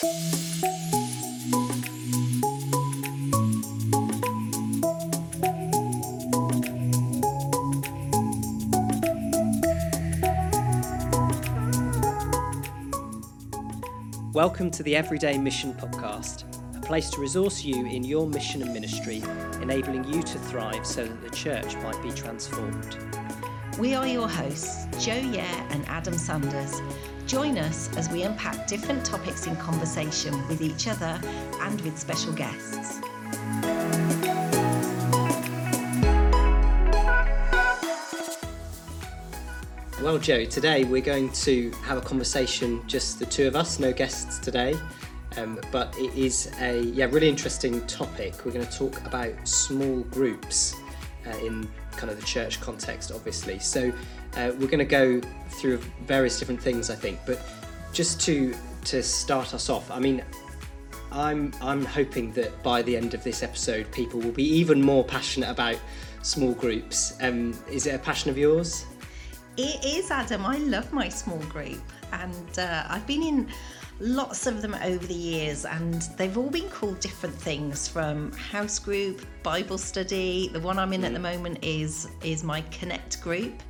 Welcome to the Everyday Mission Podcast, a place to resource you in your mission and ministry, enabling you to thrive so that the church might be transformed. We are your hosts, Jo Yare and Adam Sanders. Join us as we unpack different topics in conversation with each other and with special guests. Well, Jo, today we're going to have a conversation, just the two of us, no guests today. Um, but it is a yeah really interesting topic. We're going to talk about small groups uh, in kind of the church context, obviously. So uh, we're going to go through various different things, I think. But just to to start us off, I mean, I'm I'm hoping that by the end of this episode, people will be even more passionate about small groups. Um, is it a passion of yours? It is, Adam. I love my small group, and uh, I've been in lots of them over the years, and they've all been called different things from house group, Bible study. The one I'm in mm. at the moment is is my Connect group,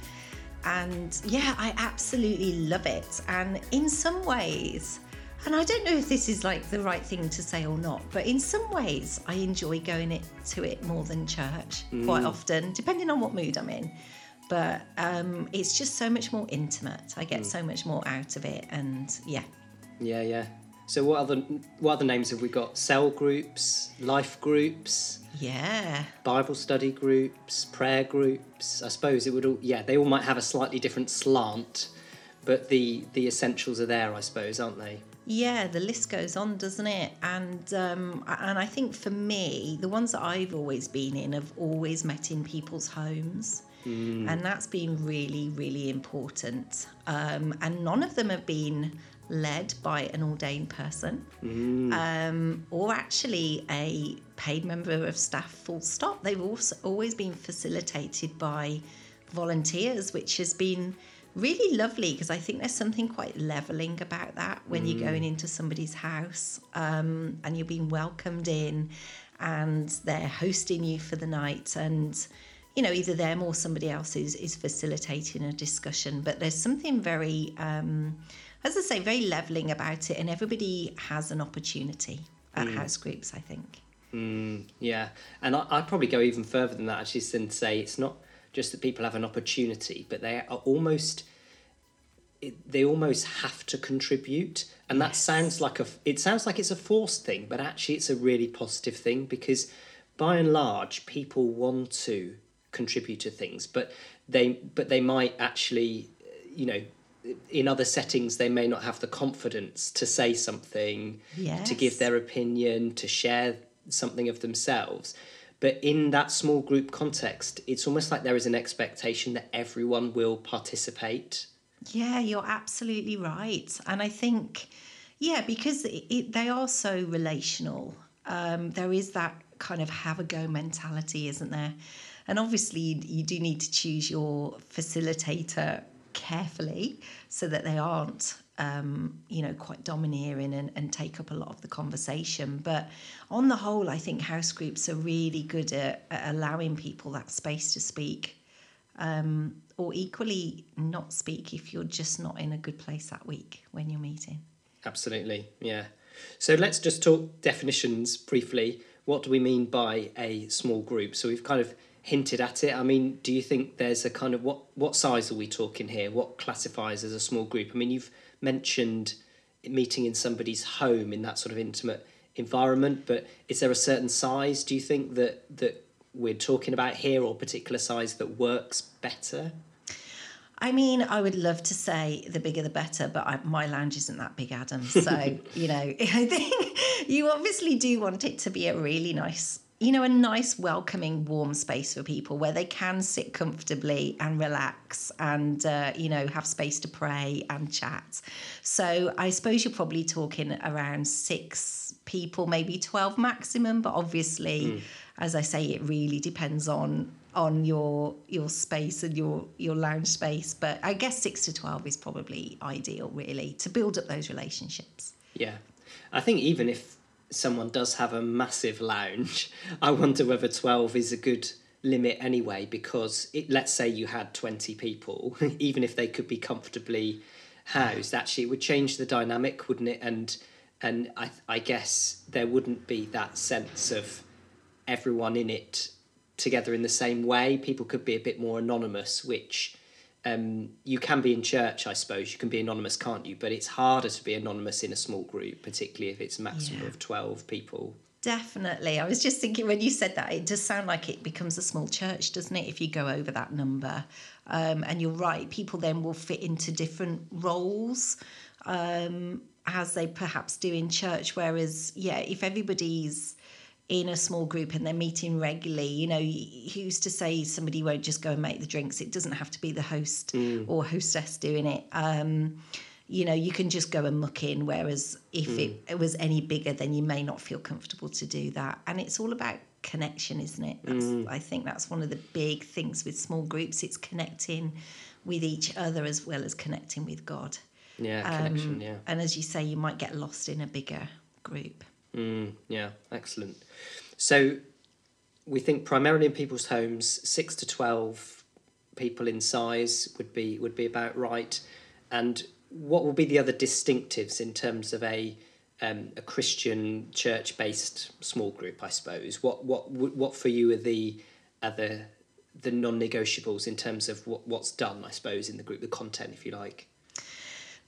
and yeah, I absolutely love it. And in some ways, and I don't know if this is like the right thing to say or not, but in some ways, I enjoy going it to it more than church mm. quite often, depending on what mood I'm in but um, it's just so much more intimate. I get mm. so much more out of it, and yeah. Yeah, yeah. So what other what other names have we got? Cell groups, life groups. Yeah. Bible study groups, prayer groups. I suppose it would all yeah, they all might have a slightly different slant, but the the essentials are there, I suppose, aren't they? Yeah, the list goes on, doesn't it? And um, and I think for me, the ones that I've always been in have always met in people's homes. Mm. And that's been really, really important. Um, and none of them have been led by an ordained person mm. um, or actually a paid member of staff, full stop. They've also always been facilitated by volunteers, which has been really lovely because I think there's something quite leveling about that when mm. you're going into somebody's house um, and you're being welcomed in and they're hosting you for the night and you know, either them or somebody else is, is facilitating a discussion. But there's something very, um, as I say, very leveling about it, and everybody has an opportunity at mm. house groups, I think. Mm, yeah, and I, would probably go even further than that, actually, and say it's not just that people have an opportunity, but they are almost they almost have to contribute and that sounds like a it sounds like it's a forced thing but actually it's a really positive thing because by and large people want to contribute to things but they but they might actually you know in other settings they may not have the confidence to say something yes. to give their opinion to share something of themselves. But in that small group context it's almost like there is an expectation that everyone will participate. Yeah you're absolutely right. And i think yeah because it, it, they are so relational um, there is that kind of have a go mentality isn't there? And obviously, you do need to choose your facilitator carefully so that they aren't um, you know quite domineering and, and take up a lot of the conversation. But on the whole i think house groups are really good at, at allowing people that space to speak um, or equally not speak if you're just not in a good place that week when you're meeting. Absolutely yeah. So let's just talk definitions briefly. What do we mean by a small group? So we've kind of hinted at it. I mean, do you think there's a kind of what what size are we talking here? What classifies as a small group? I mean, you've mentioned meeting in somebody's home in that sort of intimate environment, but is there a certain size? Do you think that that we're talking about here, or particular size that works better? I mean, I would love to say the bigger the better, but I, my lounge isn't that big, Adam. So, you know, I think you obviously do want it to be a really nice you know, a nice, welcoming, warm space for people where they can sit comfortably and relax and, uh, you know, have space to pray and chat. So I suppose you're probably talking around six people, maybe 12 maximum. But obviously, mm. as I say, it really depends on on your your space and your your lounge space but i guess 6 to 12 is probably ideal really to build up those relationships yeah I think even if someone does have a massive lounge, I wonder whether 12 is a good limit anyway because it, let's say you had 20 people even if they could be comfortably housed actually it would change the dynamic wouldn't it? And and I, I guess there wouldn't be that sense of everyone in it together in the same way. People could be a bit more anonymous which um, you can be in church i suppose you can be anonymous can't you but it's harder to be anonymous in a small group particularly if it's a maximum Yeah. of 12 people Definitely. I was just thinking when you said that, it does sound like it becomes a small church, doesn't it, if you go over that number? Um, and you're right, people then will fit into different roles um, as they perhaps do in church. Whereas, yeah, if everybody's in a small group and they're meeting regularly, you know, who's to say somebody won't just go and make the drinks? It doesn't have to be the host or hostess doing it. Um, you know, you can just go and muck in. Whereas if it, it was any bigger, then you may not feel comfortable to do that. And it's all about connection, isn't it? That's, I think that's one of the big things with small groups. It's connecting with each other as well as connecting with God. yeah Um, connection yeah And as you say, you might get lost in a bigger group. Mm, yeah, excellent. So we think primarily in people's homes, six to twelve people in size would be would be about right. And what will be the other distinctives in terms of a um, a Christian church based small group? I suppose. What what what for you are the other the non negotiables in terms of what what's done? I suppose in the group, the content, if you like.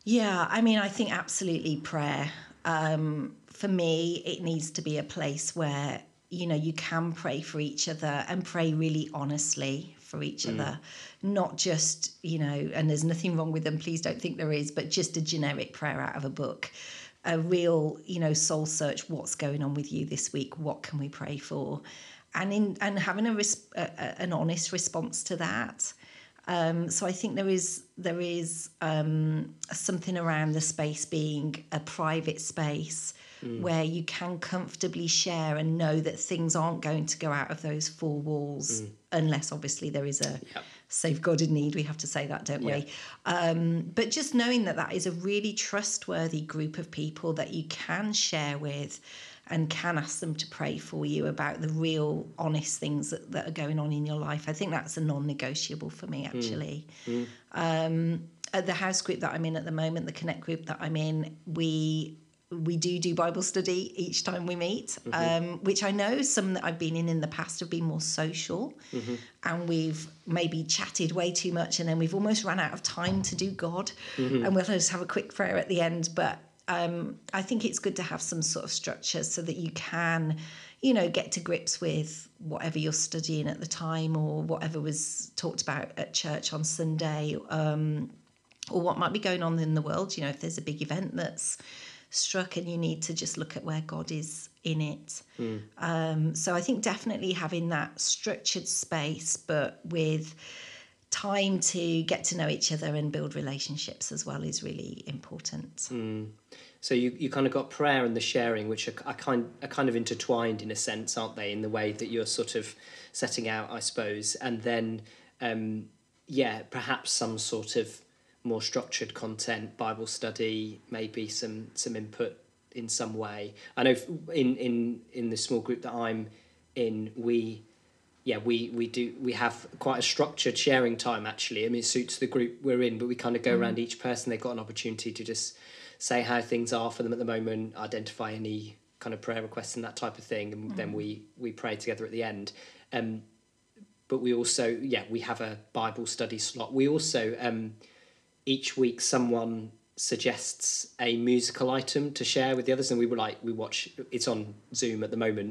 Yeah, I mean, I think absolutely prayer. Um, for me, it needs to be a place where you know you can pray for each other and pray really honestly for each other, not just you know. And there's nothing wrong with them. Please don't think there is, but just a generic prayer out of a book. A real, you know, soul search. What's going on with you this week? What can we pray for? And in and having a, res- a a- an honest response to that. Um, so I think there is there is um, something around the space being a private space where you can comfortably share and know that things aren't going to go out of those four walls unless obviously there is a Yep. safeguarded need. We have to say that, don't we? Um, but just knowing that that is a really trustworthy group of people that you can share with and can ask them to pray for you about the real honest things that, that are going on in your life. I think that's a non-negotiable for me actually. Um, at the house group that I'm in at the moment, the Connect group that I'm in, we we do do Bible study each time we meet, um, which I know some that I've been in in the past have been more social, and we've maybe chatted way too much, and then we've almost run out of time to do God, and we'll just have a quick prayer at the end. But um, I think it's good to have some sort of structure so that you can, you know, get to grips with whatever you're studying at the time or whatever was talked about at church on Sunday. Um, or what might be going on in the world. You know, if there's a big event that's struck and you need to just look at where God is in it. Um, so I think definitely having that structured space, but with time to get to know each other and build relationships as well is really important. So you, you kind of got prayer and the sharing, which are, are kind are kind of intertwined in a sense, aren't they? In the way that you're sort of setting out, I suppose, and then um, yeah, perhaps some sort of more structured content, Bible study, maybe some some input in some way. I know in in in the small group that I'm in, we yeah we we do we have quite a structured sharing time actually. I mean it suits the group we're in but we kind of go around each person. They've got an opportunity to just say how things are for them at the moment identify any kind of prayer requests and that type of thing and then we we pray together at the end. Um but we also yeah we have a bible study slot. We also um each week someone suggests a musical item to share with the others and we were like we watch it's on zoom at the moment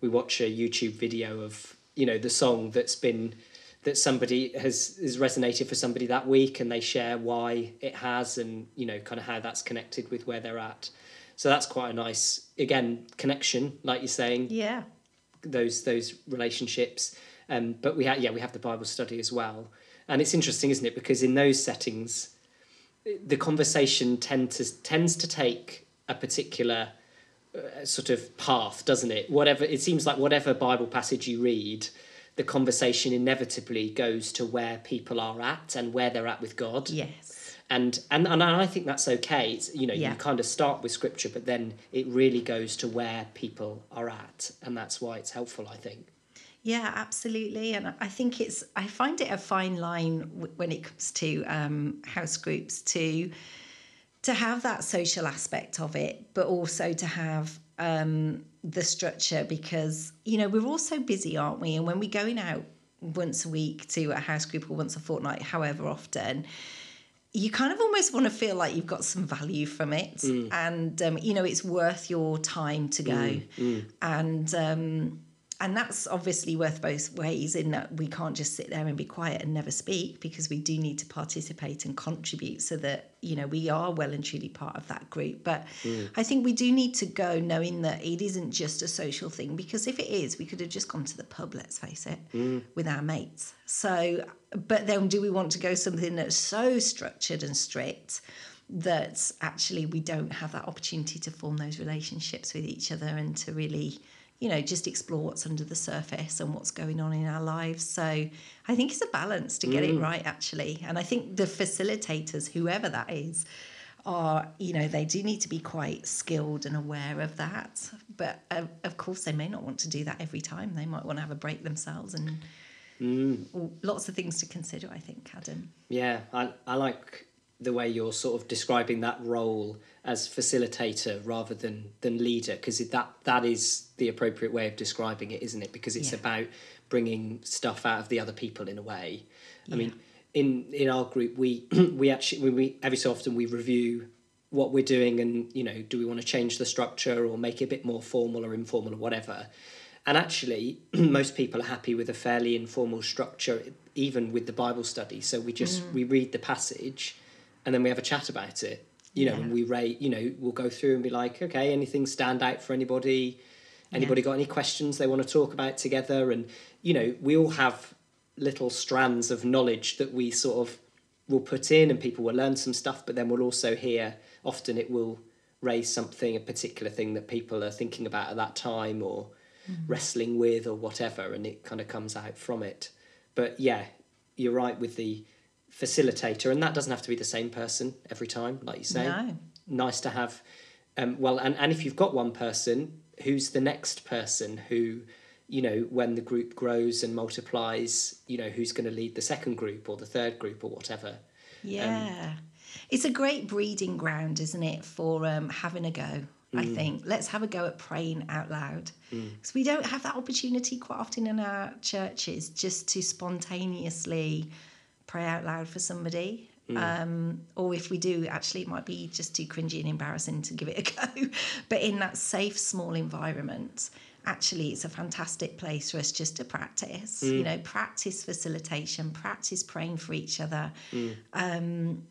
we watch a youtube video of you know the song that's been that somebody has has resonated for somebody that week and they share why it has and you know kind of how that's connected with where they're at so that's quite a nice again connection like you're saying Yeah. those those relationships. Um, but we have yeah we have the Bible study as well, and it's interesting, isn't it? Because in those settings, the conversation tend to tends to take a particular uh, sort of path, doesn't it? Whatever it seems like, whatever Bible passage you read, the conversation inevitably goes to where people are at and where they're at with God. Yes. and and and I think that's okay. It's, you know, Yeah. you kind of start with scripture, but then it really goes to where people are at, and that's why it's helpful. I think. Yeah, absolutely. And I think it's, I find it a fine line w- when it comes to um, house groups to to have that social aspect of it, but also to have um, the structure because, you know, we're all so busy, aren't we? And when we're going out once a week to a house group or once a fortnight, however often, you kind of almost want to feel like you've got some value from it and um, you know it's worth your time to go and um, and that's obviously worth both ways in that we can't just sit there and be quiet and never speak because we do need to participate and contribute so that you know we are well and truly part of that group. But mm. i think we do need to go knowing that it isn't just a social thing because if it is we could have just gone to the pub let's face it mm. with our mates. So but then do we want to go something that's so structured and strict that actually we don't have that opportunity to form those relationships with each other and to really you know just explore what's under the surface and what's going on in our lives. So i think it's a balance to get it right actually. And i think the facilitators whoever that is are you know they do need to be quite skilled and aware of that. But uh, of course they may not want to do that every time. They might want to have a break themselves and lots of things to consider i think adam. Yeah, I, I like the way you're sort of describing that role as facilitator rather than than leader because that that is the appropriate way of describing it, isn't it? Because it's Yeah. about bringing stuff out of the other people in a way. I mean, in in our group, we we actually when we every so often we review what we're doing and you know do we want to change the structure or make it a bit more formal or informal or whatever and actually most people are happy with a fairly informal structure even with the bible study so we just mm. we read the passage and then we have a chat about it you know Yeah. and we rate you know we'll go through and be like okay anything stand out for anybody? Anybody got any questions they want to talk about together? And you know we all have little strands of knowledge that we sort of will put in and people will learn some stuff but then we'll also hear often it will raise something a particular thing that people are thinking about at that time or mm-hmm. wrestling with or whatever and it kind of comes out from it. But yeah you're right with the facilitator and that doesn't have to be the same person every time like you say No. nice to have um, well and, and if you've got one person who's the next person who you know when the group grows and multiplies you know who's going to lead the second group or the third group or whatever Yeah. it's a great breeding ground, isn't it, for um, having a go? I think. Let's have a go at praying out loud. Because we don't have that opportunity quite often in our churches just to spontaneously pray out loud for somebody. Um, or if we do, actually, it might be just too cringy and embarrassing to give it a go. but in that safe, small environment, actually, it's a fantastic place for us just to practice. You know, practice facilitation, practice praying for each other. Um,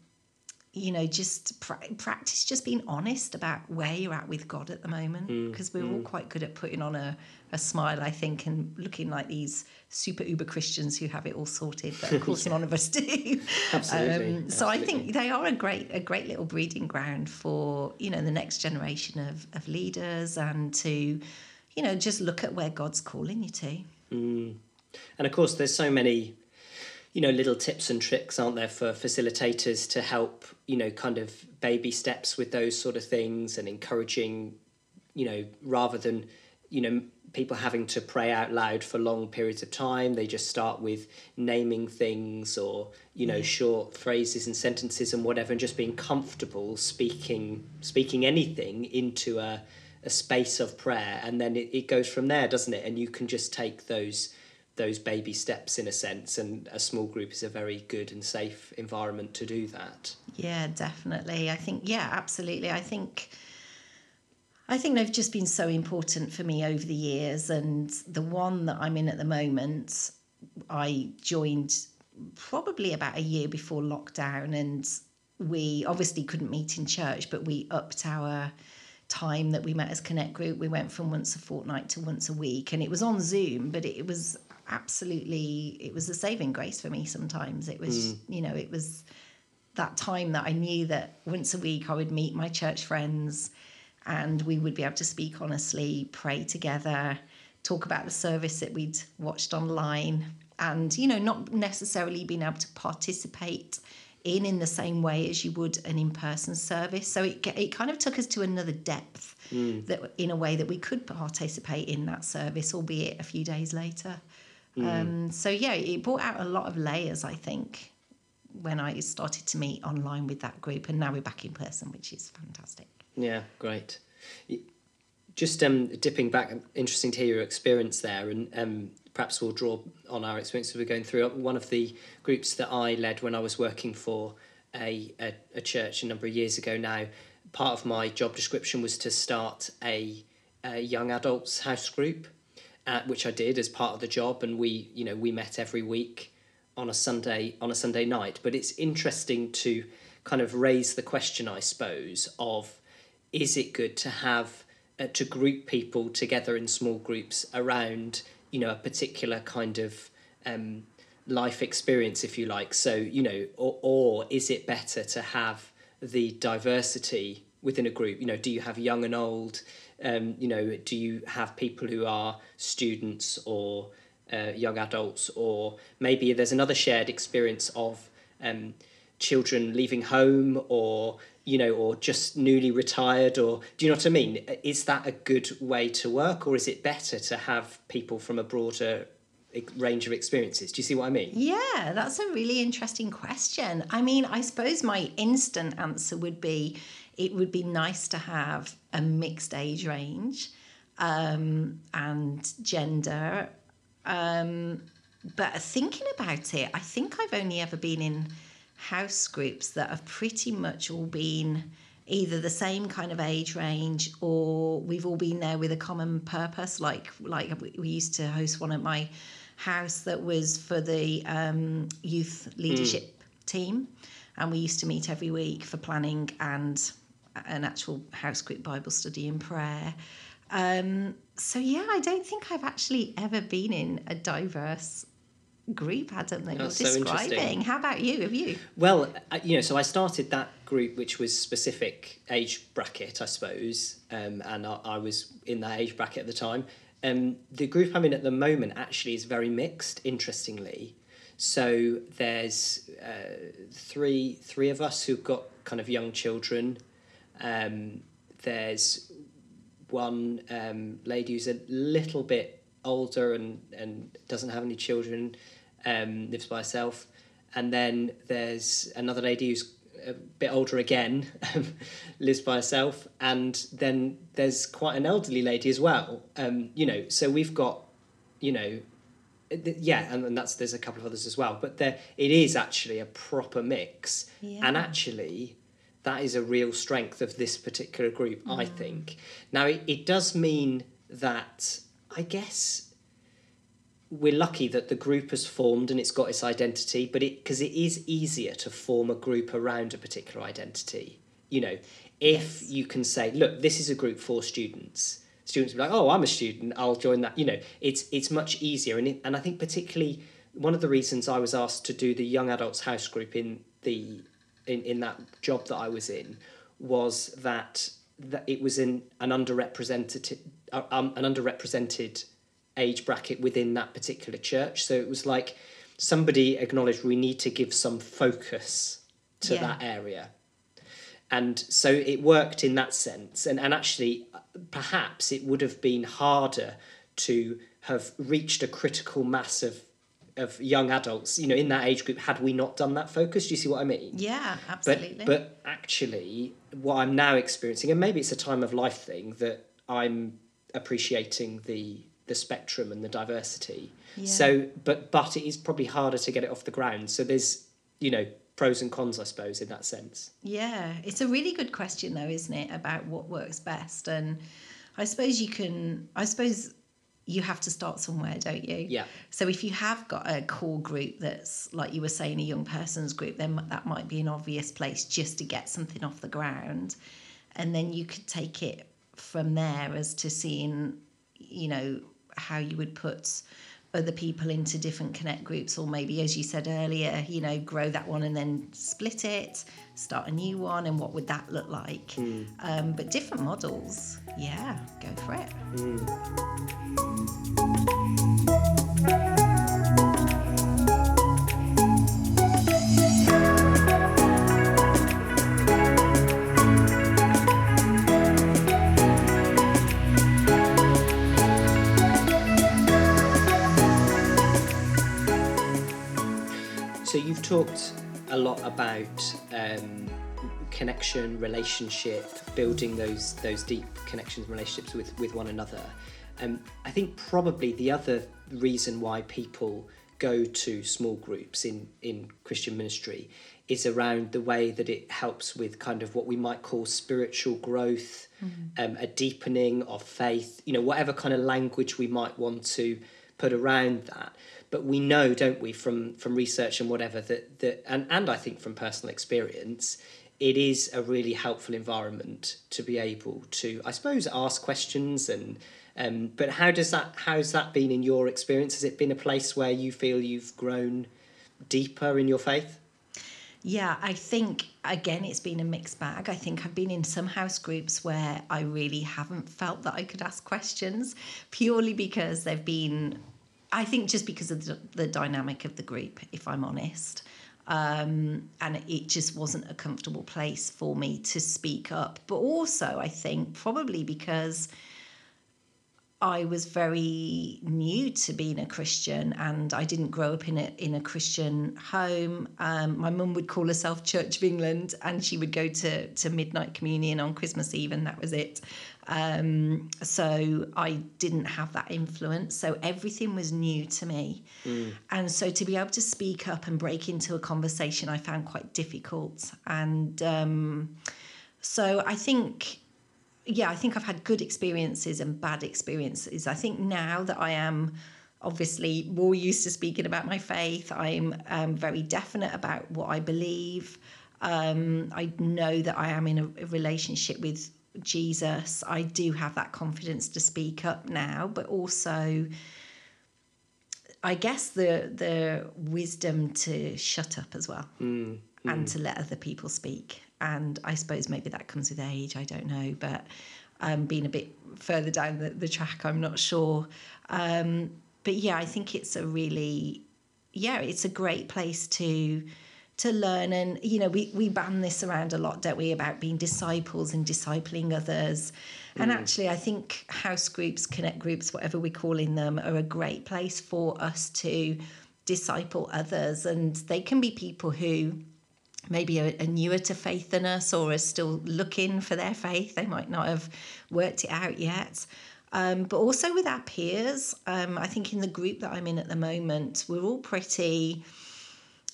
you know, just pra- practice just being honest about where you're at with God at the moment, mm, because we're all mm. quite good at putting on a, a smile, I think, and looking like these super uber Christians who have it all sorted. But of course, none of us do. Absolutely, Um, so I think they are a great, a great little breeding ground for you know the next generation of of leaders and to, you know, just look at where God's calling you to. Mm. And of course, there's so many, you know, little tips and tricks, aren't there, for facilitators to help, you know, kind of baby steps with those sort of things and encouraging, you know, rather than, you know, people having to pray out loud for long periods of time, they just start with naming things or, you know, mm. short phrases and sentences and whatever, and just being comfortable speaking speaking anything into a a space of prayer. And then it, it goes from there doesn't it? And you can just take those those baby steps in a sense and a small group is a very good and safe environment to do that Yeah, definitely. I think yeah, absolutely. I think I think they've just been so important for me over the years and the one that I'm in at the moment I joined probably about a year before lockdown and we obviously couldn't meet in church but we upped our time that we met as connect group we went from once a fortnight to once a week and it was on zoom but it was absolutely it was a saving grace for me sometimes. It was you know it was that time that I knew that once a week I would meet my church friends and we would be able to speak honestly, pray together, talk about the service that we'd watched online, and you know, not necessarily being able to participate in in the same way as you would an in-person service. So it, it kind of took us to another depth mm. that in a way that we could participate in that service albeit a few days later mm. um, so yeah it brought out a lot of layers i think when i started to meet online with that group and now we're back in person which is fantastic yeah great just um, dipping back interesting to hear your experience there and um, perhaps we'll draw on our experience as we're going through. One of the groups that I led when I was working for a, a, a church a number of years ago now, part of my job description was to start a, a young adults house group, uh, which I did as part of the job, and we you know we met every week on a Sunday on a Sunday night. But it's interesting to kind of raise the question, I suppose, of is it good to have uh, to group people together in small groups around you know a particular kind of um, life experience, if you like. So you know, or, or is it better to have the diversity within a group? You know, do you have young and old? Um, you know, do you have people who are students or uh, young adults, or maybe there's another shared experience of um, children leaving home or you know, or just newly retired, or do you know what I mean? Is that a good way to work, or is it better to have people from a broader range of experiences? Do you see what I mean? Yeah, that's a really interesting question. I mean, I suppose my instant answer would be it would be nice to have a mixed age range um, and gender. Um, but thinking about it, I think I've only ever been in house groups that have pretty much all been either the same kind of age range or we've all been there with a common purpose like like we used to host one at my house that was for the um, youth leadership mm. team and we used to meet every week for planning and an actual house group bible study and prayer um, so yeah i don't think i've actually ever been in a diverse group Adam that That's you're describing. So How about you? Have you? Well, uh, you know, so I started that group, which was specific age bracket, I suppose, um, and I, I, was in that age bracket at the time. Um, the group I'm in at the moment actually is very mixed. Interestingly, so there's uh, three three of us who've got kind of young children. Um, there's one um, lady who's a little bit older and, and doesn't have any children um, lives by herself. And then there's another lady who's a bit older again, lives by herself. And then there's quite an elderly lady as well. Um, you know, so we've got, you know, yeah, and, and that's there's a couple of others as well. But there, it is actually a proper mix, yeah. and actually, that is a real strength of this particular group. Mm. I think. Now, it, it does mean that I guess we're lucky that the group has formed and it's got its identity, but it because it is easier to form a group around a particular identity. You know, if yes. you can say, look, this is a group for students. Students will be like, oh, I'm a student, I'll join that. You know, it's it's much easier, and it, and I think particularly one of the reasons I was asked to do the young adults house group in the in, in that job that I was in was that that it was in an underrepresented uh, um, an underrepresented age bracket within that particular church. So it was like somebody acknowledged we need to give some focus to yeah. that area. And so it worked in that sense. And, and actually, perhaps it would have been harder to have reached a critical mass of of young adults, you know, in that age group, had we not done that focus. Do you see what I mean? Yeah, absolutely. But, but actually, what I'm now experiencing, and maybe it's a time of life thing, that I'm appreciating the the spectrum and the diversity. Yeah. So, but but it is probably harder to get it off the ground. So there's you know pros and cons, I suppose, in that sense. Yeah, it's a really good question though, isn't it, about what works best? And I suppose you can. I suppose you have to start somewhere, don't you? Yeah. So if you have got a core group that's like you were saying, a young person's group, then that might be an obvious place just to get something off the ground, and then you could take it from there as to seeing, you know, how you would put other people into different connect groups or maybe as you said earlier you know grow that one and then split it start a new one and what would that look like mm. um, but different models yeah go for it mm. Talked a lot about um, connection, relationship, building those those deep connections and relationships with, with one another. Um, I think probably the other reason why people go to small groups in, in Christian ministry is around the way that it helps with kind of what we might call spiritual growth, mm-hmm. um, a deepening of faith, you know, whatever kind of language we might want to put around that. But we know, don't we, from from research and whatever that that and, and I think from personal experience, it is a really helpful environment to be able to, I suppose, ask questions and um, but how does that how's that been in your experience? Has it been a place where you feel you've grown deeper in your faith? Yeah, I think again it's been a mixed bag. I think I've been in some house groups where I really haven't felt that I could ask questions purely because they've been I think just because of the, the dynamic of the group, if I'm honest. Um, and it just wasn't a comfortable place for me to speak up. But also, I think probably because I was very new to being a Christian, and I didn't grow up in a in a Christian home. Um, my mum would call herself Church of England, and she would go to to midnight communion on Christmas Eve, and that was it. Um, so I didn't have that influence. So everything was new to me, mm. and so to be able to speak up and break into a conversation, I found quite difficult. And um, so I think yeah, I think I've had good experiences and bad experiences. I think now that I am obviously more used to speaking about my faith, I'm um, very definite about what I believe. Um, I know that I am in a, a relationship with Jesus. I do have that confidence to speak up now, but also. I guess the the wisdom to shut up as well mm, mm. and to let other people speak and I suppose maybe that comes with age. I don't know, but um, being a bit further down the, the track, I'm not sure. Um, but yeah, I think it's a really, yeah, it's a great place to to learn and you know we we ban this around a lot don't we about being disciples and discipling others mm. and actually i think house groups connect groups whatever we're calling them are a great place for us to disciple others and they can be people who maybe are, are, newer to faith than us or are still looking for their faith. They might not have worked it out yet. Um, but also with our peers, um, I think in the group that I'm in at the moment, we're all pretty,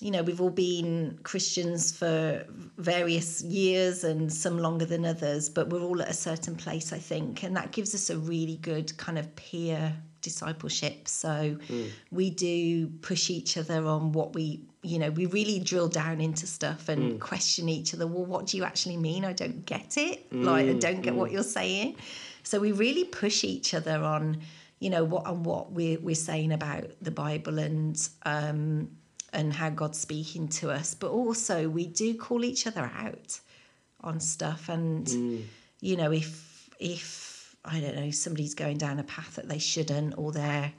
you know, we've all been Christians for various years and some longer than others, but we're all at a certain place, I think. And that gives us a really good kind of peer discipleship. So mm. we do push each other on what we, you know, we really drill down into stuff and mm. question each other. Well, what do you actually mean? I don't get it. Mm. Like, I don't get what hmm. you're saying. So we really push each other on, you know, what and what we're we're saying about the Bible and um and how God's speaking to us. But also we do call each other out on stuff and hmm. you know, if if I don't know, somebody's going down a path that they shouldn't, or they're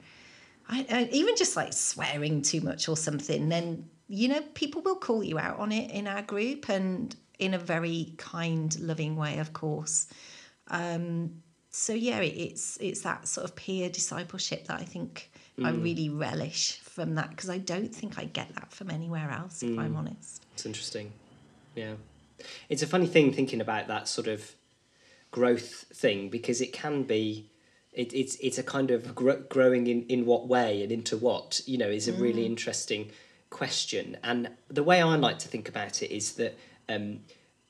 I, I, even just like swearing too much or something, then you know people will call you out on it in our group and in a very kind, loving way, of course. Um, so yeah, it, it's it's that sort of peer discipleship that I think mm. I really relish from that because I don't think I get that from anywhere else, mm. if I'm mm. honest. It's interesting, yeah. It's a funny thing thinking about that sort of growth thing because it can be it, it's it's a kind of gro- growing in in what way and into what you know is a really mm. interesting question and the way I like to think about it is that um,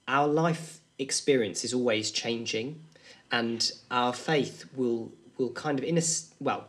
our life experience is always changing and our faith will will kind of in a well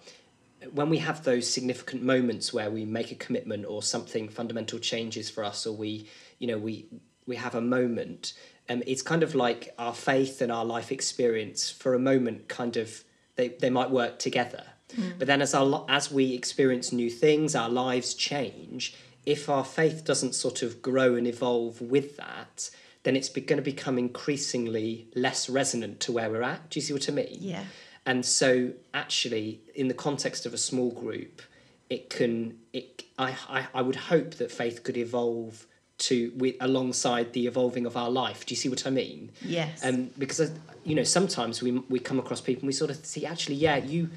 when we have those significant moments where we make a commitment or something fundamental changes for us or we you know we we have a moment um, it's kind of like our faith and our life experience for a moment kind of they, they might work together. Mm. but then as our as we experience new things our lives change. If our faith doesn't sort of grow and evolve with that then it's going to become increasingly less resonant to where we're at. Do you see what i mean? Yeah and so actually in the context of a small group it can it I, I, I would hope that faith could evolve to with alongside the evolving of our life. Do you see what I mean? Yes. Um, because uh, you know sometimes we we come across people and we sort of see actually yeah you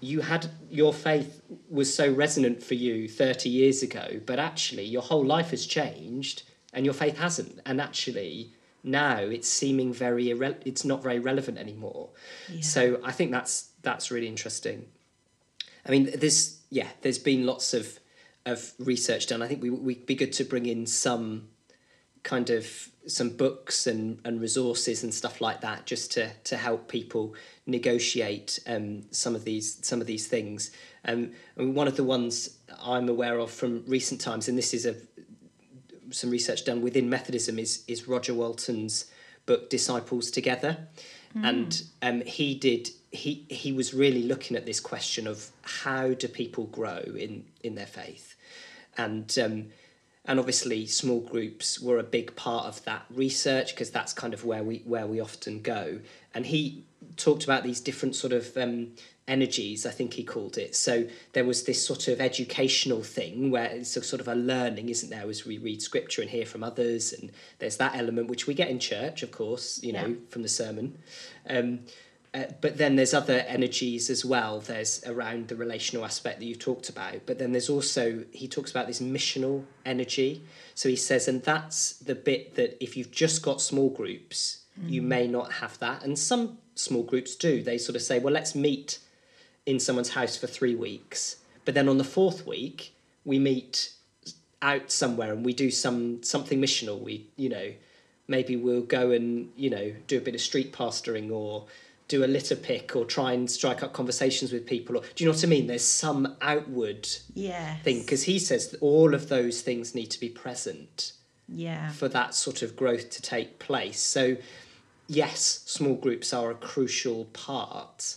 you had your faith was so resonant for you 30 years ago but actually your whole life has changed and your faith hasn't and actually now it's seeming very irre- it's not very relevant anymore Yeah. so i think that's that's really interesting i mean there's yeah there's been lots of of research done i think we we'd be good to bring in some kind of some books and, and resources and stuff like that just to to help people negotiate um, some of these some of these things. Um, and one of the ones I'm aware of from recent times, and this is a some research done within Methodism, is is Roger Walton's book Disciples Together, and um, he did he he was really looking at this question of how do people grow in in their faith, and um, and obviously small groups were a big part of that research because that's kind of where we where we often go. And he talked about these different sort of um, energies i think he called it so there was this sort of educational thing where it's a sort of a learning isn't there as we read scripture and hear from others and there's that element which we get in church of course you know Yeah. from the sermon um, uh, but then there's other energies as well. There's around the relational aspect that you've talked about. But then there's also, he talks about this missional energy. So he says, and that's the bit that if you've just got small groups, you may not have that. And some small groups do. They sort of say, well, let's meet in someone's house for three weeks. But then on the fourth week, we meet out somewhere and we do some something missional. We, you know, maybe we'll go and you know do a bit of street pastoring or do a litter pick or try and strike up conversations with people or do you know what i mean there's some outward Yeah. thing because he says that all of those things need to be present Yeah. for that sort of growth to take place so yes small groups are a crucial part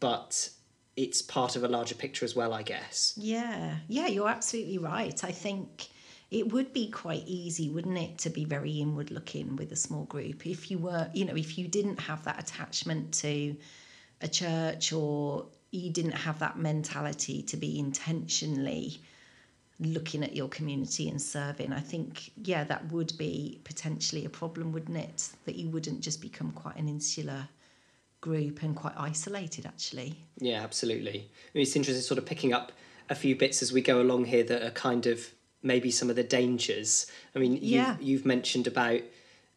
but it's part of a larger picture as well i guess Yeah, yeah, you're absolutely right. I think it would be quite easy, wouldn't it, to be very inward looking with a small group if you were, you know, if you didn't have that attachment to a church or you didn't have that mentality to be intentionally looking at your community and serving. I think, yeah, that would be potentially a problem, wouldn't it? That you wouldn't just become quite an insular group and quite isolated, actually. Yeah, absolutely. I mean, it's interesting sort of picking up a few bits as we go along here that are kind of maybe some of the dangers. I mean, Yeah. you've, you've mentioned about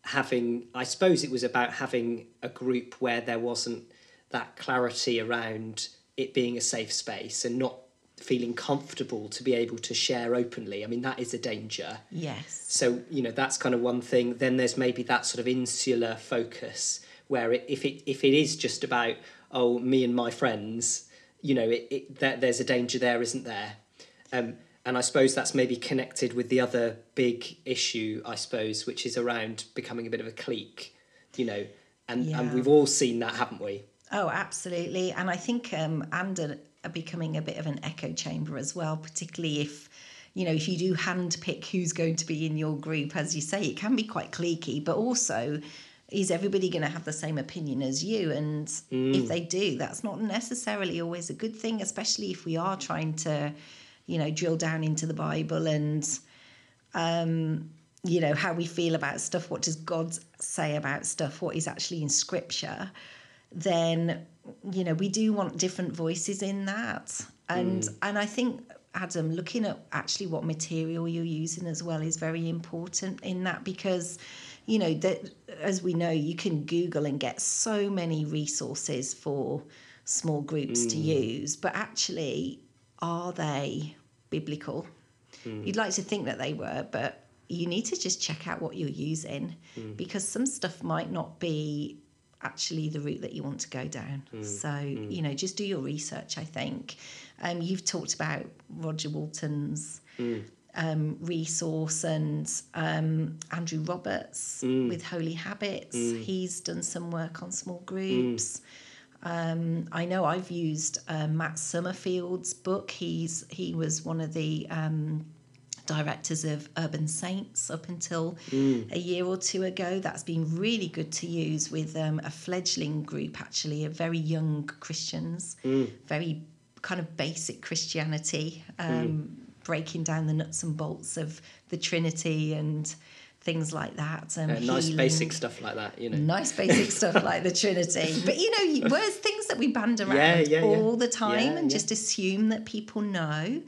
having, I suppose it was about having a group where there wasn't that clarity around it being a safe space and not feeling comfortable to be able to share openly. I mean, that is a danger. Yes. So you know that's kind of one thing. Then there's maybe that sort of insular focus where it, if it if it is just about oh me and my friends, you know, it, it there, there's a danger there, isn't there? Um, and I suppose that's maybe connected with the other big issue, I suppose, which is around becoming a bit of a clique, you know, and and we've all seen that, haven't we? Oh, absolutely. And I think um, and are, are becoming a bit of an echo chamber as well, particularly if, you know, if you do handpick who's going to be in your group, as you say, it can be quite cliquey, but also is everybody going to have the same opinion as you? And if they do, that's not necessarily always a good thing, especially if we are trying to, you know, drill down into the Bible and um, you know how we feel about stuff what does god say about stuff what is actually in scripture then you know we do want different voices in that. And and i think adam looking at actually what material you're using as well is very important in that because you know that as we know you can google and get so many resources for small groups to mm. use but actually are they biblical? Mm. You'd like to think that they were, but you need to just check out what you're using mm. because some stuff might not be actually the route that you want to go down. So, you know, just do your research, I think. Um, you've talked about Roger Walton's um, resource and um, Andrew Roberts with Holy Habits. He's done some work on small groups. Um, I know I've used uh, Matt Summerfield's book. He's he was one of the um, directors of Urban Saints up until a year or two ago. That's been really good to use with um, a fledgling group, actually, of very young Christians, very kind of basic Christianity, um, breaking down the nuts and bolts of the Trinity and things like that. Um, Uh, nice healing. basic stuff like that, you know. Nice basic stuff like the Trinity. But you know, words, things that we band around Yeah, yeah, yeah. all the time Yeah, and yeah. just assume that people know.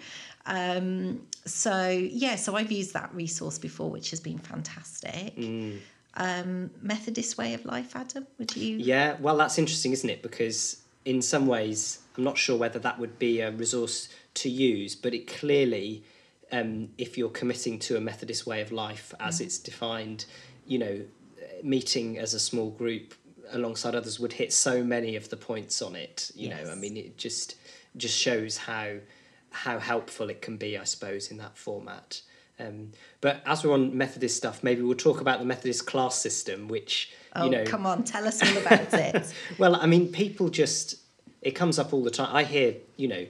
Um, so, yeah, so I've used that resource before, which has been fantastic. Mm. Um, Methodist way of life, Adam, would you? Yeah, well, that's interesting, isn't it? Because in some ways, I'm not sure whether that would be a resource to use, but it clearly, um, if you're committing to a Methodist way of life as it's defined, you know, meeting as a small group alongside others would hit so many of the points on it. You know, I mean, it just just shows how how helpful it can be, I suppose, in that format. Um, but as we're on Methodist stuff, maybe we'll talk about the Methodist class system, which Oh, you know, come on, tell us all about it. well, I mean, people just it comes up all the time. I hear, you know,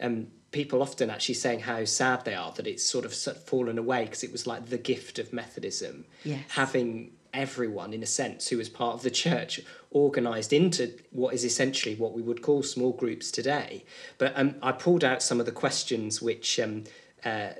um, people often actually saying how sad they are that it's sort of fallen away because it was like the gift of Methodism, Yes. having everyone in a sense who was part of the church organized into what is essentially what we would call small groups today. But um, I pulled out some of the questions which. Uh,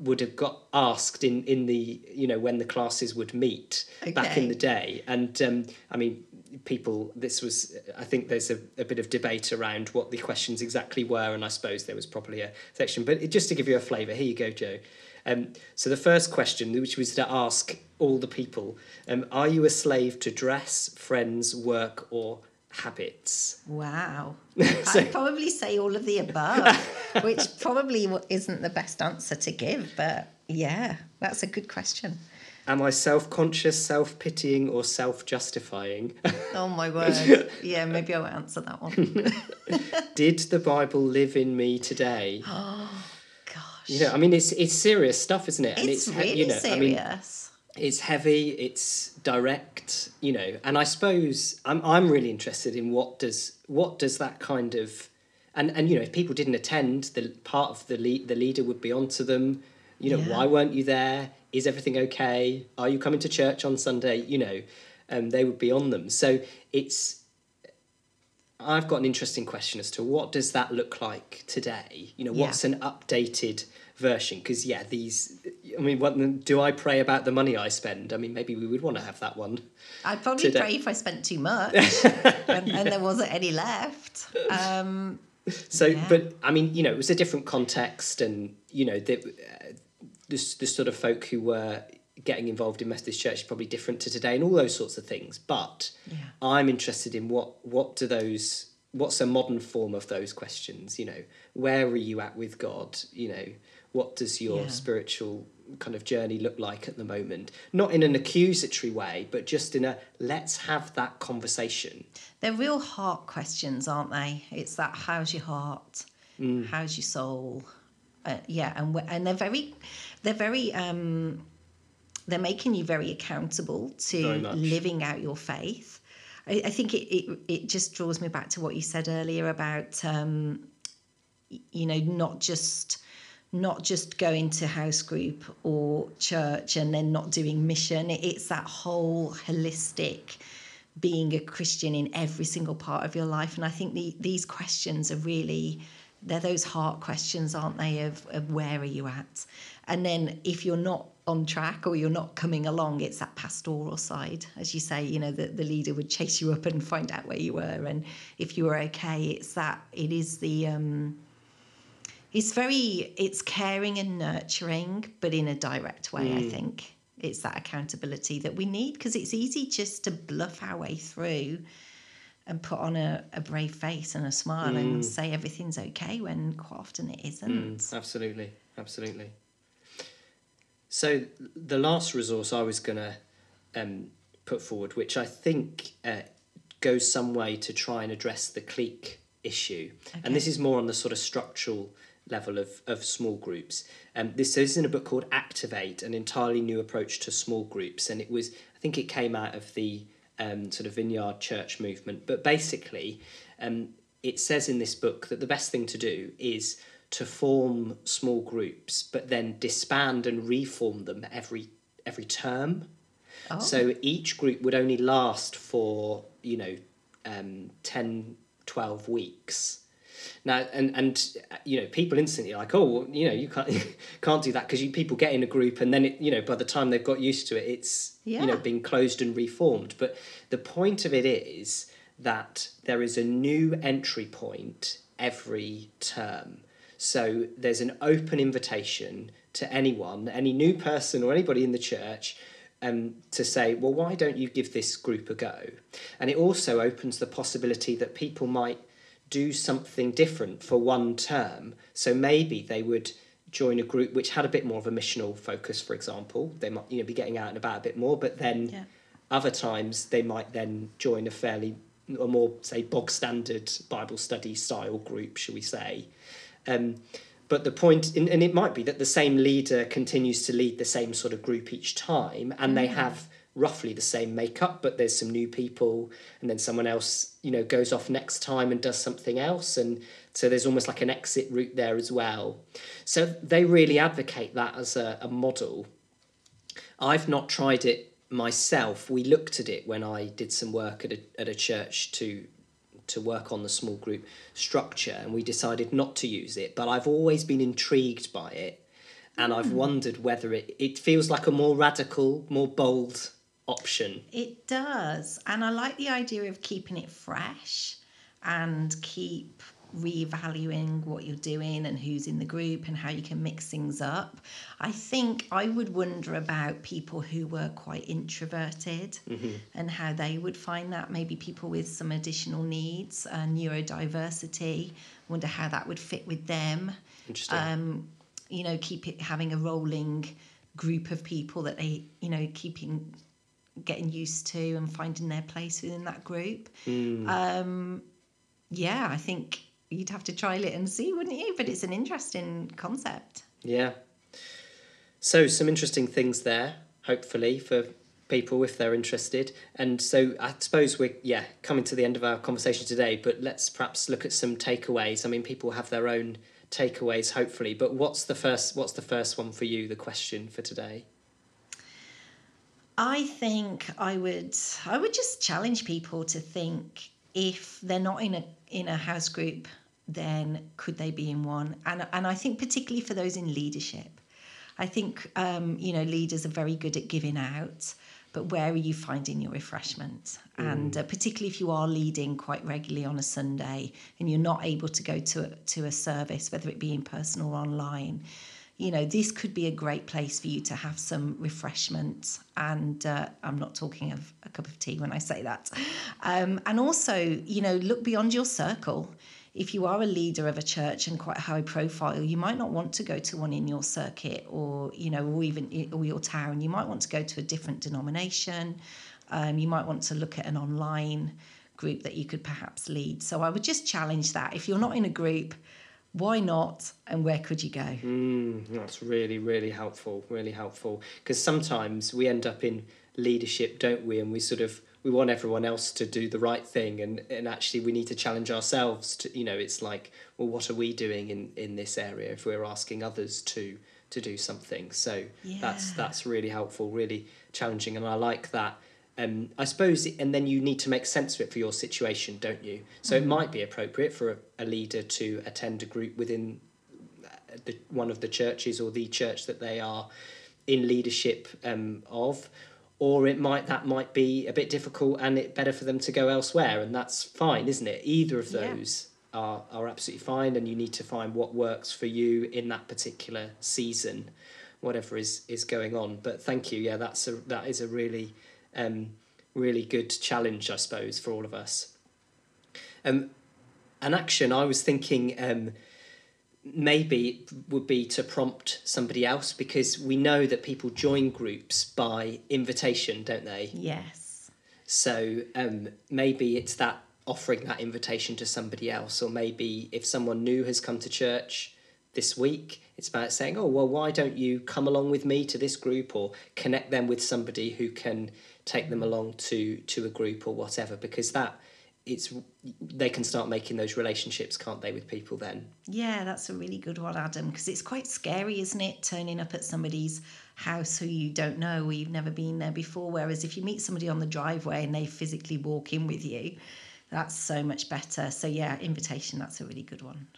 would have got asked in, in the you know when the classes would meet back in the day. And um, I mean people this was I think there's a, a bit of debate around what the questions exactly were and I suppose there was probably a section. But it, just to give you a flavour here you go Jo. Um, so the first question which was to ask all the people um, are you a slave to dress friends work or habits Wow. So- I'd probably say all of the above, which probably isn't the best answer to give, but yeah, that's a good question. am I self-conscious self-pitying or self-justifying Oh my word. Yeah, maybe I won't answer that one. did the Bible live in me today Oh, Gosh. you know I mean it's it's serious stuff isn't it it's, he- really you know I mean serious. It's heavy it's direct you know and i suppose i'm i'm really interested in what does what does that kind of and and you know if people didn't attend the part of the lead, the leader would be onto them you know Yeah. why weren't you there is everything okay are you coming to church on sunday you know um, they would be on them so it's I've got an interesting question as to what does that look like today? You know, Yeah. what's an updated version? Because yeah, these. I mean, what, do I pray about the money I spend? I mean, maybe we would want to have that one. I'd probably today. pray if I spent too much and, and there wasn't any left. Um, So, Yeah. but I mean, you know, it was a different context, and you know, the, uh, the the sort of folk who were getting involved in Methodist Church is probably different to today, and all those sorts of things. But Yeah. I'm interested in what what do those what's a modern form of those questions? You know, where are you at with God? You know, what does your Yeah. spiritual kind of journey look like at the moment? Not in an accusatory way, but just in a let's have that conversation. they're real heart questions, aren't they? It's that how's your heart? Mm. How's your soul? Uh, yeah, and and they're very, they're very, um, they're making you very accountable to much. living out your faith. I, I think it, it it just draws me back to what you said earlier about, um, you know, not just not just going to house group or church and then not doing mission. It's that whole holistic being a Christian in every single part of your life. And I think the, these questions are really, they're those heart questions, aren't they? Of, of where are you at? And then if you're not on track or you're not coming along, it's that pastoral side. As you say, you know, the, the leader would chase you up and find out where you were. And if you were okay, it's that, it is the, um, it's very, it's caring and nurturing, but in a direct way, I think it's that accountability that we need because it's easy just to bluff our way through and put on a, a brave face and a smile and say everything's okay when quite often it isn't. Absolutely, absolutely. So the last resource I was going to um, put forward, which I think uh, goes some way to try and address the clique issue, and this is more on the sort of structural level of, of small groups. Um, this is in a book called Activate, an entirely new approach to small groups, and it was I think it came out of the um, sort of Vineyard Church movement. But basically, um, it says in this book that the best thing to do is to form small groups, but then disband and reform them every every term. Oh. So each group would only last for, you know, um, 10, 12 weeks. Now, and and you know, people instantly are like, oh, well, you know, you can't can't do that because you people get in a group and then it, you know, by the time they've got used to it, it's Yeah. you know being closed and reformed. But the point of it is that there is a new entry point every term. So there's an open invitation to anyone, any new person or anybody in the church um, to say, well, why don't you give this group a go? And it also opens the possibility that people might do something different for one term. So maybe they would join a group which had a bit more of a missional focus, for example. They might you know be getting out and about a bit more, but then Yeah. other times they might then join a fairly a more say bog standard Bible study style group, shall we say? Um, but the point, and and it might be that the same leader continues to lead the same sort of group each time, and they have roughly the same makeup, but there's some new people, and then someone else, you know, goes off next time and does something else, and so there's almost like an exit route there as well. So they really advocate that as a, a model. I've not tried it myself. We looked at it when I did some work at a, at a church to to work on the small group structure and we decided not to use it but I've always been intrigued by it and I've hmm. wondered whether it it feels like a more radical more bold option It does. And I like the idea of keeping it fresh and keep revaluing what you're doing and who's in the group and how you can mix things up. I think I would wonder about people who were quite introverted and how they would find that. Maybe people with some additional needs, uh, neurodiversity, wonder how that would fit with them interesting um, you know, keep it having a rolling group of people that they, you know, keeping getting used to and finding their place within that group. Um, yeah, I think you'd have to trial it and see, wouldn't you? But it's an interesting concept. Yeah. So some interesting things there, hopefully, for people if they're interested. And so I suppose we're yeah, coming to the end of our conversation today, but let's perhaps look at some takeaways. I mean people have their own takeaways hopefully, but what's the first what's the first one for you, the question for today? I think I would I would just challenge people to think if they're not in a in a house group, then could they be in one? And and I think particularly for those in leadership, I think um, you know leaders are very good at giving out, but where are you finding your refreshment? And uh, particularly if you are leading quite regularly on a Sunday and you're not able to go to a, to a service, whether it be in person or online, you know this could be a great place for you to have some refreshment. And uh, i'm not talking of a cup of tea when i say that. Um, and also you know look beyond your circle. If you are a leader of a church and quite high profile you might not want to go to one in your circuit or you know or even or your town. You might want to go to a different denomination. Um, you might want to look at an online group that you could perhaps lead. So i would just challenge that. If you're not in a group why not and where could you go Mm, that's really, really helpful, really helpful. Because sometimes we end up in leadership, don't we? And we sort of we want everyone else to do the right thing, and, and actually we need to challenge ourselves. To you know, it's like, well, what are we doing in in this area if we're asking others to to do something? So that's that's really helpful, really challenging, and I like that. Um, I suppose, and then you need to make sense of it for your situation, don't you? So it might be appropriate for a, a leader to attend a group within the, one of the churches or the church that they are in leadership um, of or it might that might be a bit difficult and it better for them to go elsewhere and that's fine isn't it either of Yeah. those are, are absolutely fine and you need to find what works for you in that particular season whatever is is going on but thank you yeah that's a that is a really um really good challenge i suppose for all of us um an action i was thinking um maybe would be to prompt somebody else because we know that people join groups by invitation, don't they? Yes. So um, maybe it's that offering that invitation to somebody else, or maybe if someone new has come to church this week, it's about saying, "Oh, well, why don't you come along with me to this group, or connect them with somebody who can take them along to to a group or whatever?" Because that it's they can start making those relationships, can't they, with people then? Yeah, that's a really good one, Adam, because it's quite scary, isn't it? Turning up at somebody's house who you don't know or you've never been there before. Whereas if you meet somebody on the driveway and they physically walk in with you, that's so much better. So yeah, invitation. That's a really good one.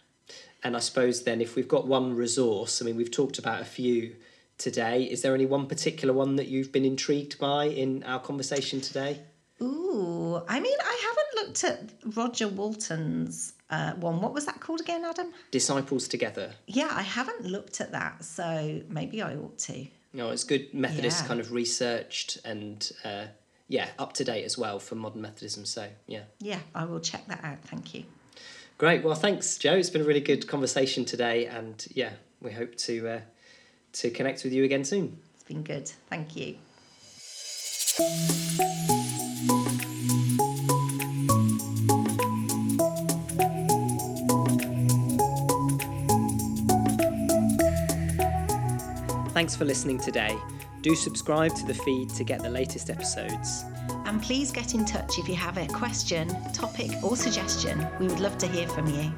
And I suppose then, if we've got one resource, I mean, we've talked about a few today. Is there any one particular one that you've been intrigued by in our conversation today? Ooh, I mean, I haven't looked at Roger Walton's uh, one. What was that called again, Adam? Disciples Together. Yeah, I haven't looked at that, so maybe I ought to. No, it's good Methodist Yeah. kind of researched and uh, yeah, up to date as well for modern Methodism. So yeah. Yeah, I will check that out. Thank you. Great. Well, thanks, Jo. It's been a really good conversation today, and yeah, we hope to uh, to connect with you again soon. It's been good. Thank you. Thanks for listening today. Do subscribe to the feed to get the latest episodes. And please get in touch if you have a question, topic, or suggestion. We would love to hear from you.